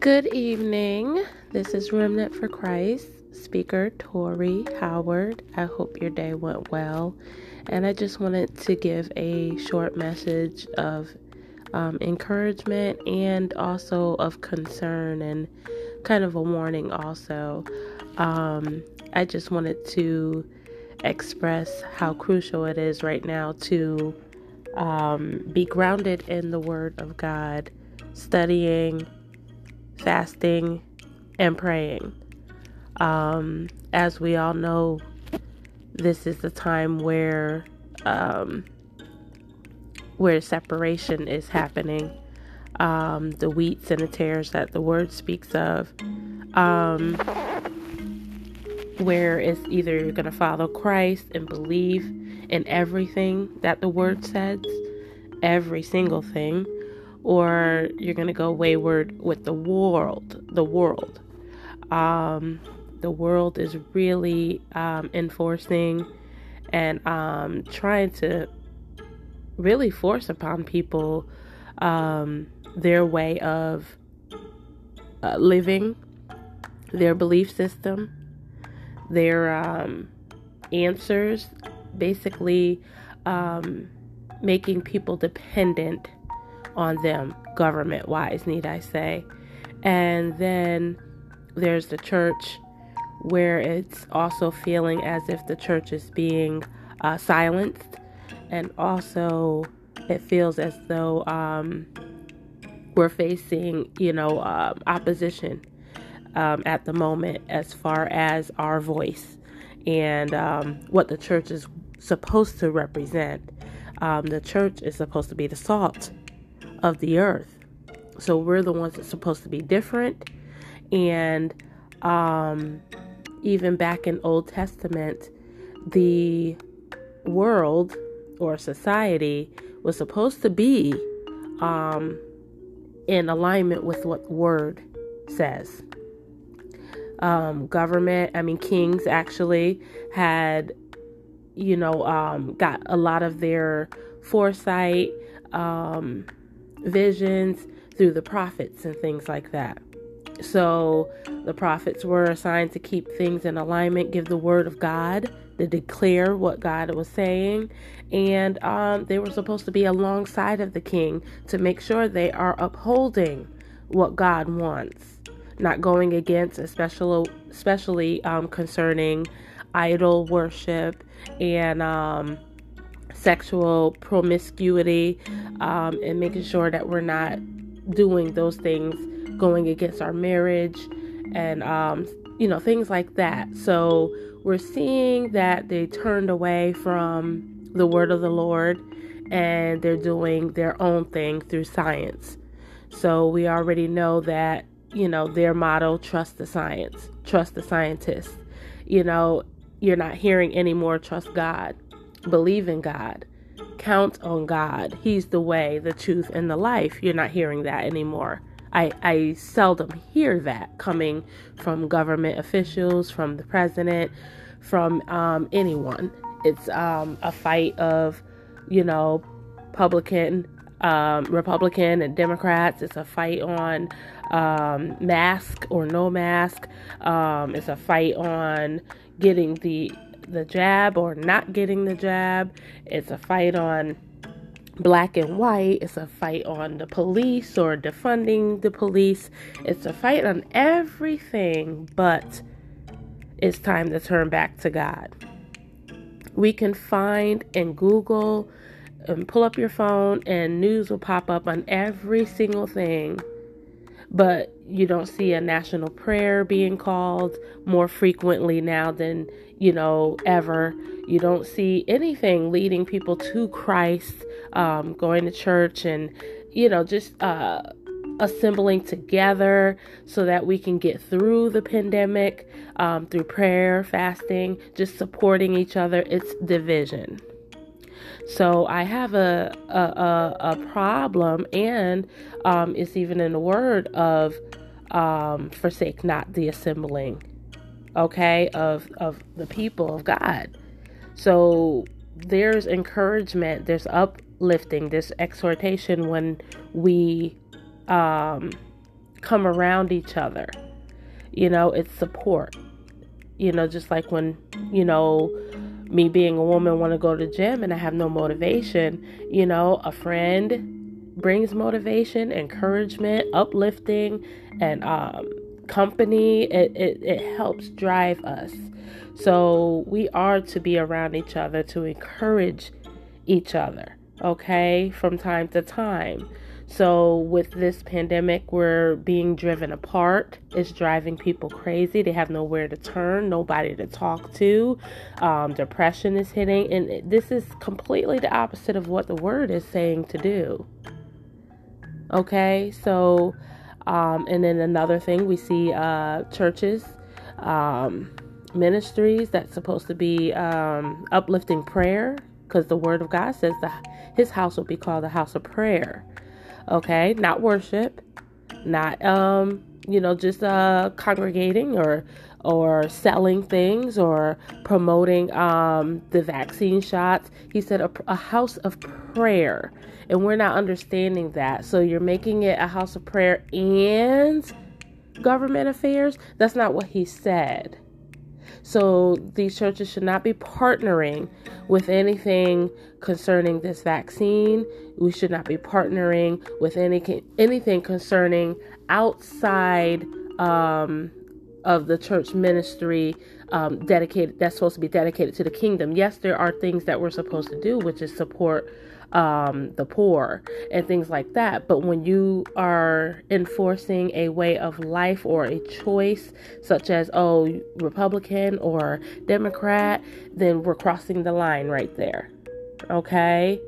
Good evening. This is Remnant for Christ, speaker Tori Howard. I hope your day went well. And I just wanted to give a short message of um, encouragement and also of concern and kind of a warning, also. Um, I just wanted to express how crucial it is right now to um, be grounded in the Word of God, studying fasting, and praying. Um, as we all know, this is the time where um, where separation is happening. Um, the wheats and the tares that the word speaks of, um, where it's either you're going to follow Christ and believe in everything that the word says, every single thing, or you're going to go wayward with the world. The world. Um, the world is really um, enforcing and um, trying to really force upon people um, their way of uh, living, their belief system, their um, answers, basically um, making people dependent on them, government wise, need I say. And then there's the church, where it's also feeling as if the church is being uh, silenced, and also it feels as though um, we're facing, you know, uh, opposition um, at the moment as far as our voice and um, what the church is supposed to represent. Um, the church is supposed to be the salt of the earth. So we're the ones that's supposed to be different. And um, even back in Old Testament, the world or society was supposed to be um, in alignment with what word says. Um, government, I mean, kings actually had, you know, um, got a lot of their foresight, um, visions through the prophets and things like that. So the prophets were assigned to keep things in alignment, give the word of God, to declare what God was saying, and um, they were supposed to be alongside of the king to make sure they are upholding what God wants, not going against, especially especially um, concerning idol worship and um, sexual promiscuity um, and making sure that we're not doing those things going against our marriage and um, you know things like that. So we're seeing that they turned away from the word of the lord and they're doing their own thing through science. So we already know that you know their motto trust the science. Trust the scientists. You know you're not hearing anymore trust god believe in God, count on God. He's the way, the truth, and the life. You're not hearing that anymore. I, I seldom hear that coming from government officials, from the president, from um, anyone. It's um, a fight of, you know, Republican, um, Republican, and Democrats. It's a fight on um, mask or no mask. Um, it's a fight on getting the the jab or not getting the jab. It's a fight on black and white. It's a fight on the police or defunding the police. It's a fight on everything, but it's time to turn back to God. We can find in Google and pull up your phone, and news will pop up on every single thing but you don't see a national prayer being called more frequently now than you know ever. You don't see anything leading people to christ um, going to church and you know just uh, assembling together so that we can get through the pandemic um, through prayer fasting just supporting each other. It's division. So I have a a, a, a problem, and um, it's even in the word of um, forsake not the assembling, okay, of of the people of God. So there's encouragement, there's uplifting, there's exhortation when we um, come around each other. You know, it's support. You know, just like when, you know, me being a woman want to go to the gym and I have no motivation, you know, a friend brings motivation, encouragement, uplifting, and um, company. It, it, it helps drive us. So we are to be around each other to encourage each other, okay, from time to time. So, with this pandemic, we're being driven apart. It's driving people crazy. They have nowhere to turn, nobody to talk to. Um, depression is hitting. And this is completely the opposite of what the word is saying to do. Okay, so, um, and then another thing, we see uh, churches, um, ministries that's supposed to be um, uplifting prayer because the word of God says that his house will be called the house of prayer. Okay, not worship, not um, you know, just uh congregating or or selling things or promoting um the vaccine shots. He said a, a house of prayer, and we're not understanding that. So you're making it a house of prayer and government affairs. That's not what he said. So these churches should not be partnering with anything concerning this vaccine. We should not be partnering with any anything concerning outside um, of the church ministry um, dedicated. That's supposed to be dedicated to the kingdom. Yes, there are things that we're supposed to do, which is support um, the poor and things like that. But when you are enforcing a way of life or a choice, such as, oh, Republican or Democrat, then we're crossing the line right there. Okay?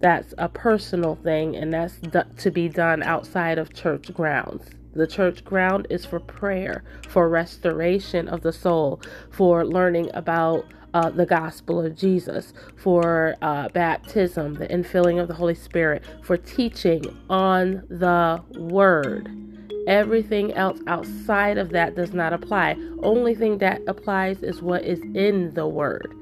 That's a personal thing, and that's to be done outside of church grounds. The church ground is for prayer, for restoration of the soul, for learning about uh, the gospel of Jesus, for uh, baptism, the infilling of the Holy Spirit, for teaching on the word. Everything else outside of that does not apply. Only thing that applies is what is in the word.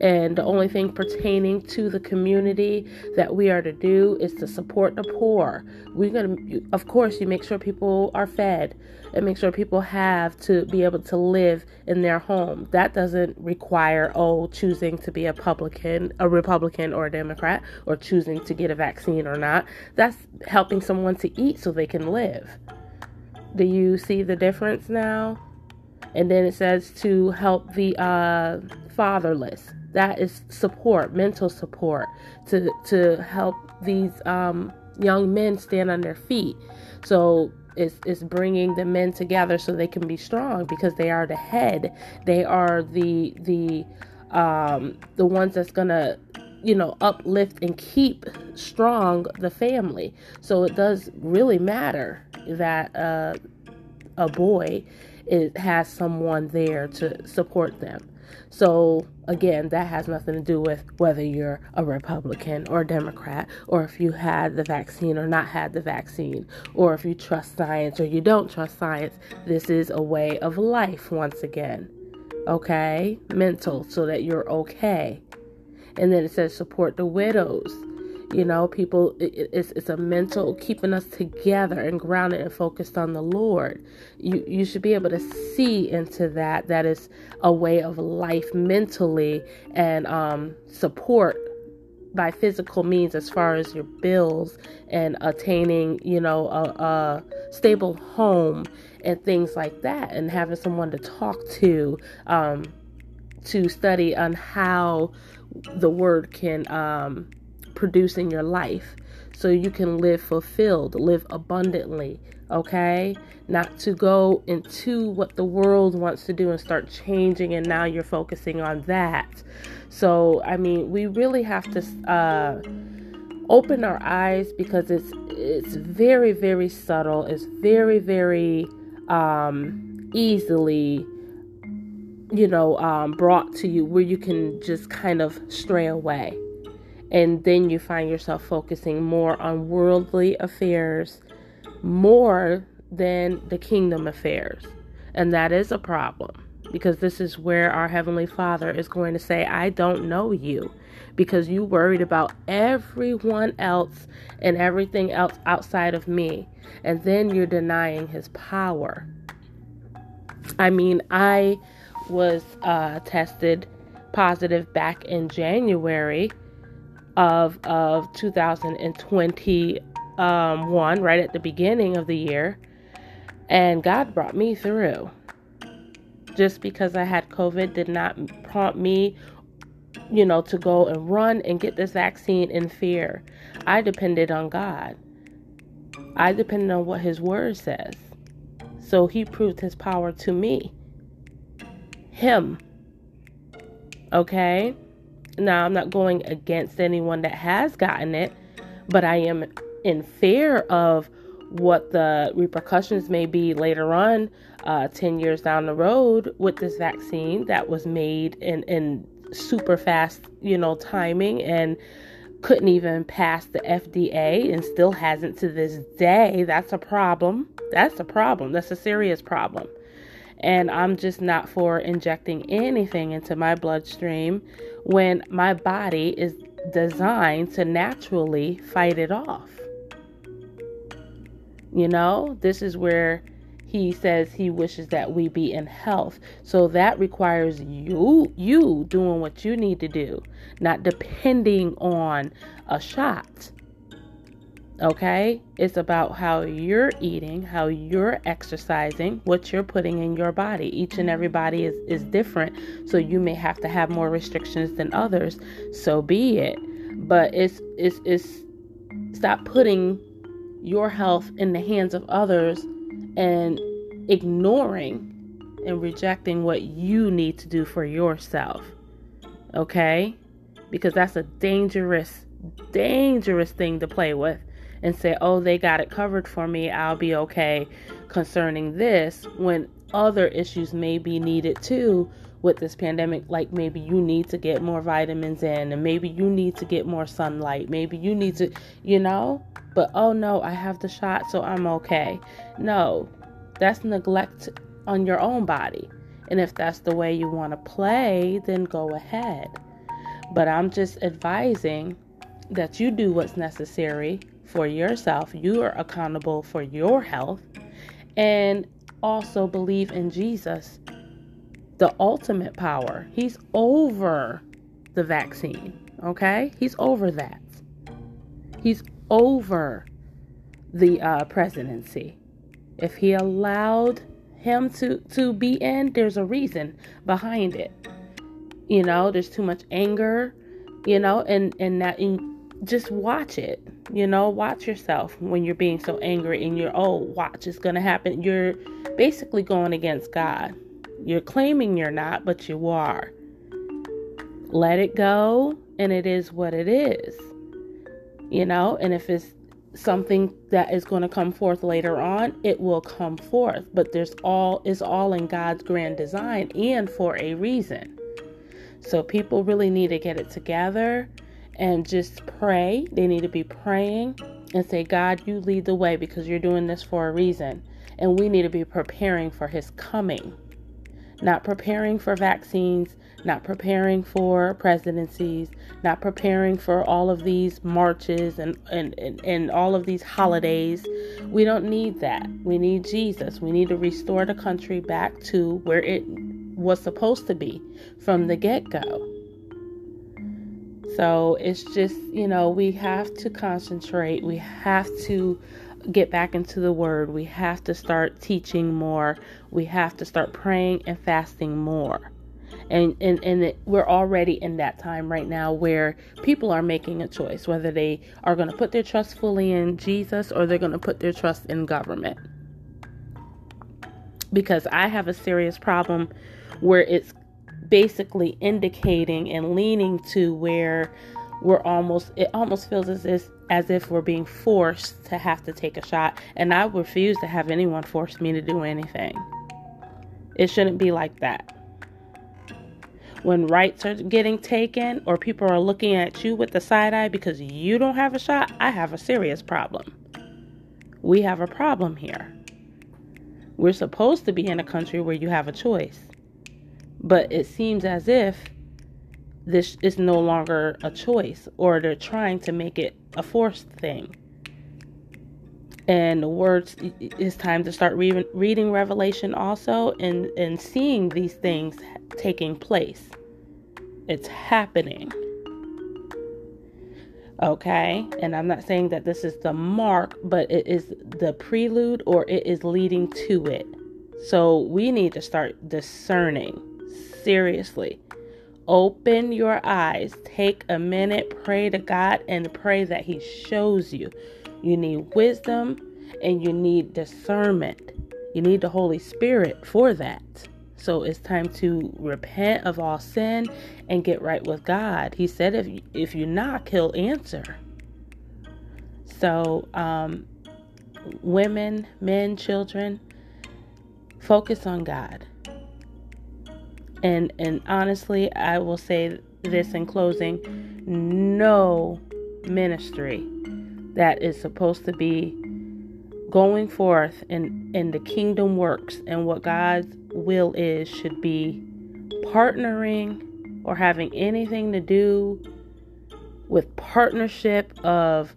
And the only thing pertaining to the community that we are to do is to support the poor. We're going to, of course, you make sure people are fed and make sure people have to be able to live in their home. That doesn't require, oh, choosing to be a Republican, a Republican or a Democrat, or choosing to get a vaccine or not. That's helping someone to eat so they can live. Do you see the difference now? And then it says to help the uh, fatherless. That is support, mental support, to to help these um, young men stand on their feet. So it's, it's bringing the men together so they can be strong because they are the head. They are the the um, the ones that's gonna you know uplift and keep strong the family. So it does really matter that uh, a boy it has someone there to support them. So, again, that has nothing to do with whether you're a Republican or a Democrat, or if you had the vaccine or not had the vaccine, or if you trust science or you don't trust science. This is a way of life, once again. Okay? Mental, so that you're okay. And then it says support the widows. You know, people, it, it's, it's a mental keeping us together and grounded and focused on the Lord. You, you should be able to see into that. That is a way of life mentally and um, support by physical means as far as your bills and attaining, you know, a, a stable home and things like that, and having someone to talk to. Um, to study on how the word can um, produce in your life so you can live fulfilled, live abundantly, okay? Not to go into what the world wants to do and start changing, and now you're focusing on that. So, I mean, we really have to uh, open our eyes because it's it's very very subtle. It's very very um, easily you know um, brought to you where you can just kind of stray away and then you find yourself focusing more on worldly affairs more than the kingdom affairs. And that is a problem. because this is where our Heavenly Father is going to say, I don't know you because you worried about everyone else and everything else outside of me. And then you're denying His power. I mean, I was uh, tested positive back in January of of 2021, right at the beginning of the year, and God brought me through. Just because I had COVID did not prompt me, you know, to go and run and get this vaccine in fear. I depended on God. I depended on what His Word says. So He proved His power to me. Him. Okay? Now, I'm not going against anyone that has gotten it, but I am in fear of what the repercussions may be later on, uh, 10 years down the road, with this vaccine that was made in, in super fast, you know, timing and couldn't even pass the FDA and still hasn't to this day. That's a problem. That's a problem. That's a serious problem. And I'm just not for injecting anything into my bloodstream when my body is designed to naturally fight it off. You know, this is where he says he wishes that we be in health. So that requires you you doing what you need to do, not depending on a shot. Okay? It's about how you're eating, how you're exercising, what you're putting in your body. Each and every body is, is different. So you may have to have more restrictions than others. So be it. But it's it's it's stop putting your health in the hands of others and ignoring and rejecting what you need to do for yourself. Okay? Because that's a dangerous, dangerous thing to play with and say, oh, they got it covered for me, I'll be okay concerning this, when other issues may be needed too with this pandemic. Like maybe you need to get more vitamins in, and maybe you need to get more sunlight, maybe you need to, you know, but oh no, I have the shot, so I'm okay. No, that's neglect on your own body. And if that's the way you want to play, then go ahead. But I'm just advising that you do what's necessary for yourself. You are accountable for your health. And also believe in Jesus, the ultimate power. He's over the vaccine, okay? He's over that. He's over the uh, presidency. If he allowed him to to be in, there's a reason behind it. You know, there's too much anger, you know, and and that in, just watch it. You know, watch yourself when you're being so angry and you're oh, watch it's going to happen. You're basically going against God. You're claiming you're not, but you are. Let it go, and it is what it is. You know, and if it's something that is going to come forth later on, it will come forth. But there's all is all in God's grand design and for a reason. So people really need to get it together and just pray. They need to be praying and say, God, you lead the way because you're doing this for a reason. And we need to be preparing for his coming, not preparing for vaccines, not preparing for presidencies, not preparing for all of these marches and, and, and, and, all of these holidays. We don't need that. We need Jesus. We need to restore the country back to where it was supposed to be from the get go. So it's just, you know, we have to concentrate. We have to get back into the word. We have to start teaching more. We have to start praying and fasting more and and and it, we're already in that time right now where people are making a choice whether they are going to put their trust fully in Jesus or they're going to put their trust in government. Because I have a serious problem where it's basically indicating and leaning to where we're almost it almost feels as if as if we're being forced to have to take a shot and I refuse to have anyone force me to do anything. It shouldn't be like that when rights are getting taken or people are looking at you with the side eye because you don't have a shot, I have a serious problem. We have a problem here. We're supposed to be in a country where you have a choice. But it seems as if this is no longer a choice or they're trying to make it a forced thing. And the words, it's time to start re- reading Revelation also and, and seeing these things taking place. It's happening. Okay? And I'm not saying that this is the mark, but it is the prelude or it is leading to it. So we need to start discerning seriously. Open your eyes. Take a minute, pray to God, and pray that He shows you. You need wisdom and you need discernment. You need the Holy Spirit for that. So it's time to repent of all sin and get right with God. He said, if if you knock, He'll answer. So, um, women, men, children, focus on God. And and honestly, I will say this in closing, no ministry that is supposed to be going forth in, in the kingdom works and what God's will is should be partnering or having anything to do with partnership of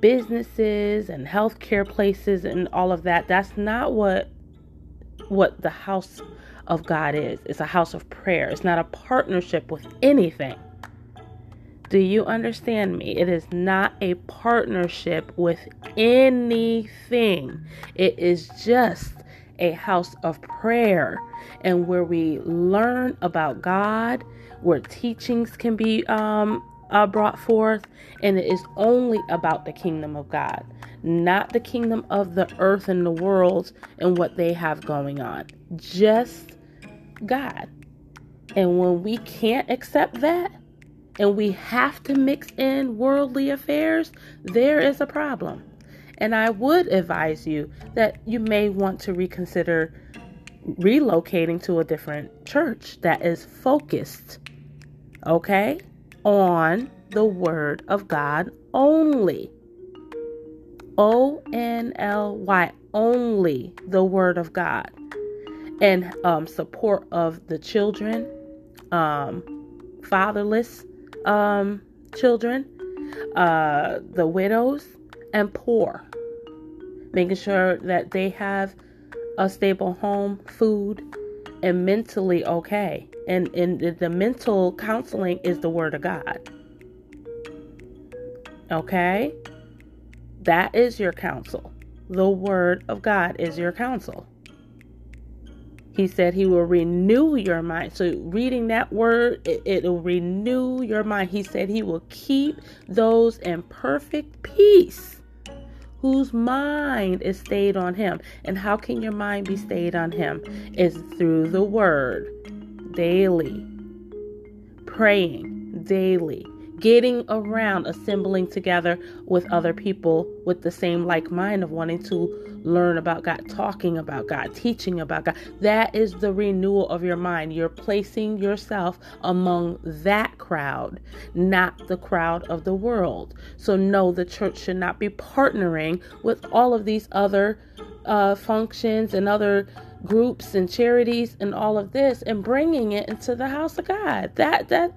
businesses and healthcare places and all of that. That's not what what the house of God is. It's a house of prayer. It's not a partnership with anything. Do you understand me? It is not a partnership with anything. It is just a house of prayer and where we learn about God, where teachings can be um, uh, brought forth, and it is only about the kingdom of God, not the kingdom of the earth and the world and what they have going on. Just God. And when we can't accept that, and we have to mix in worldly affairs, there is a problem. And I would advise you that you may want to reconsider relocating to a different church that is focused, okay, on the Word of God only. O N L Y, only the Word of God. And um, support of the children, um, fatherless um, children, uh, the widows, and poor. Making sure that they have a stable home, food, and mentally okay. And, and the mental counseling is the Word of God. Okay? That is your counsel. The Word of God is your counsel. He said he will renew your mind. So, reading that word, it, will renew your mind. He said he will keep those in perfect peace whose mind is stayed on him. And how can your mind be stayed on him? Is through the word daily, praying daily, getting around, assembling together with other people with the same like mind of wanting to learn about God, talking about God, teaching about God. That is the renewal of your mind. You're placing yourself among that crowd, not the crowd of the world. So, no, the church should not be partnering with all of these other uh, functions and other groups and charities and all of this and bringing it into the house of God. That, that,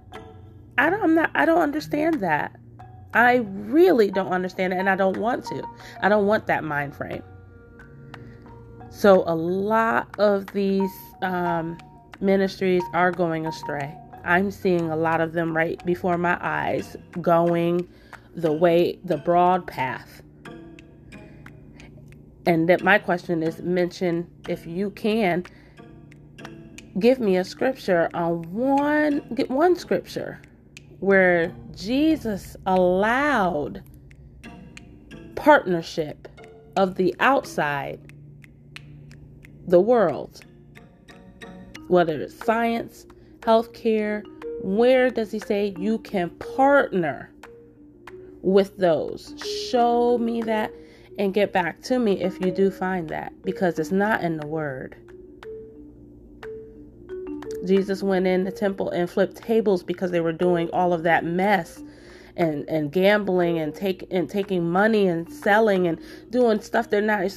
I don't, I'm not, I don't understand that. I really don't understand it and I don't want to. I don't want that mind frame. So a lot of these um, ministries are going astray. I'm seeing a lot of them right before my eyes going the way, the broad path. And that my question is mention if you can give me a scripture on one get one scripture where Jesus allowed partnership of the outside the world, whether it's science, healthcare, where does he say you can partner with those? Show me that and get back to me if you do find that because it's not in the word. Jesus went in the temple and flipped tables because they were doing all of that mess and and gambling and take and taking money and selling and doing stuff they're not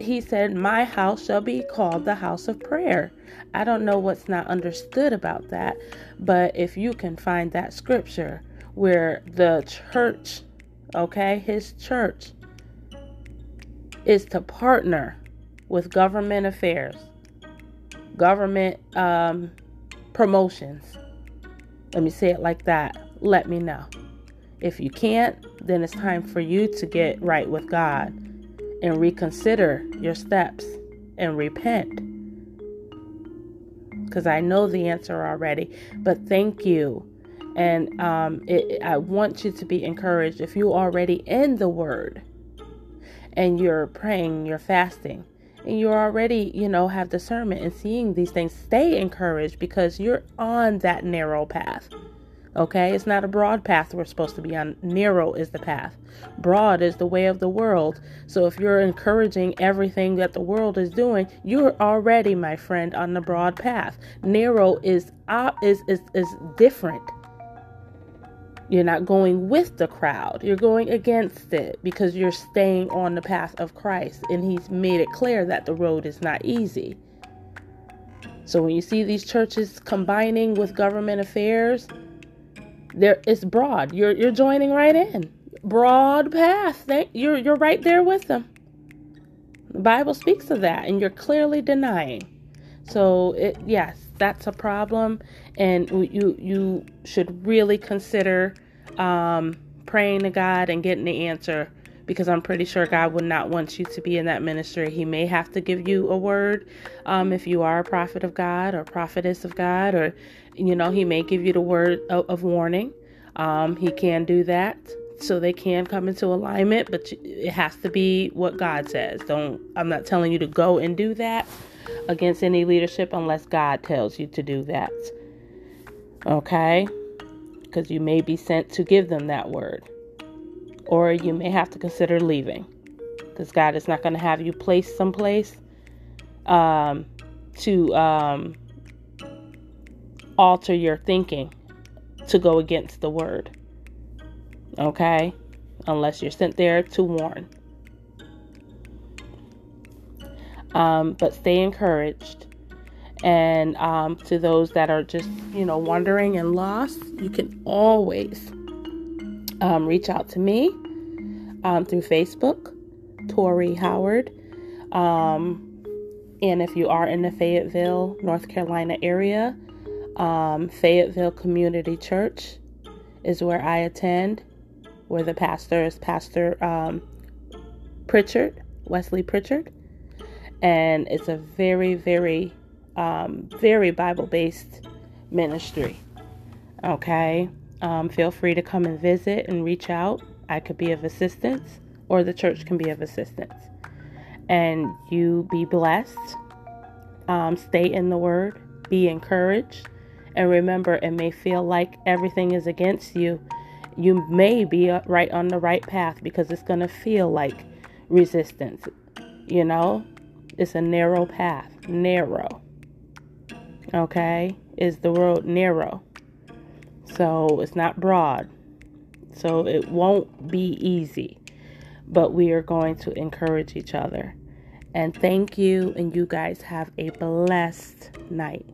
he said, My house shall be called the house of prayer. I don't know what's not understood about that, but if you can find that scripture where the church, okay, his church, is to partner with government affairs, government um, promotions. Let me say it like that. Let me know. If you can't, then it's time for you to get right with God and reconsider your steps and repent. Because I know the answer already, but thank you. And um, it, I want you to be encouraged if you're already in the Word and you're praying, you're fasting, and you already, you know, have discernment and seeing these things, stay encouraged because you're on that narrow path. Okay, it's not a broad path we're supposed to be on. Narrow is the path. Broad is the way of the world. So if you're encouraging everything that the world is doing, you're already, my friend, on the broad path. Narrow is uh, is is is different. You're not going with the crowd. You're going against it because you're staying on the path of Christ and he's made it clear that the road is not easy. So when you see these churches combining with government affairs, there it's broad. You're you're joining right in. Broad path. You're you're right there with them. The Bible speaks of that, and you're clearly denying. So it yes, that's a problem, and you you should really consider um, praying to God and getting the answer because I'm pretty sure God would not want you to be in that ministry. He may have to give you a word um, if you are a prophet of God or prophetess of God, or you know, He may give you the word of, of warning. Um, he can do that so they can come into alignment, but it has to be what God says. Don't I'm not telling you to go and do that against any leadership unless God tells you to do that. Okay? Because you may be sent to give them that word or you may have to consider leaving because God is not going to have you placed someplace um, to um, alter your thinking to go against the word. Okay? Unless you're sent there to warn. Um, but stay encouraged. And um, to those that are just, you know, wondering and lost, you can always um, reach out to me um, through Facebook, Tori Howard. Um, and if you are in the Fayetteville, North Carolina area, um, Fayetteville Community Church is where I attend, where the pastor is Pastor Pritchard, Wesley Pritchard. And it's a very, very, um, very Bible based ministry. Okay. Um, feel free to come and visit and reach out. I could be of assistance, or the church can be of assistance. And you be blessed. Um, stay in the word. Be encouraged. And remember, it may feel like everything is against you. You may be uh, right on the right path because it's going to feel like resistance. You know, it's a narrow path. Narrow. Okay? Is the road narrow? So it's not broad. So it won't be easy. But we are going to encourage each other. And thank you. And you guys have a blessed night.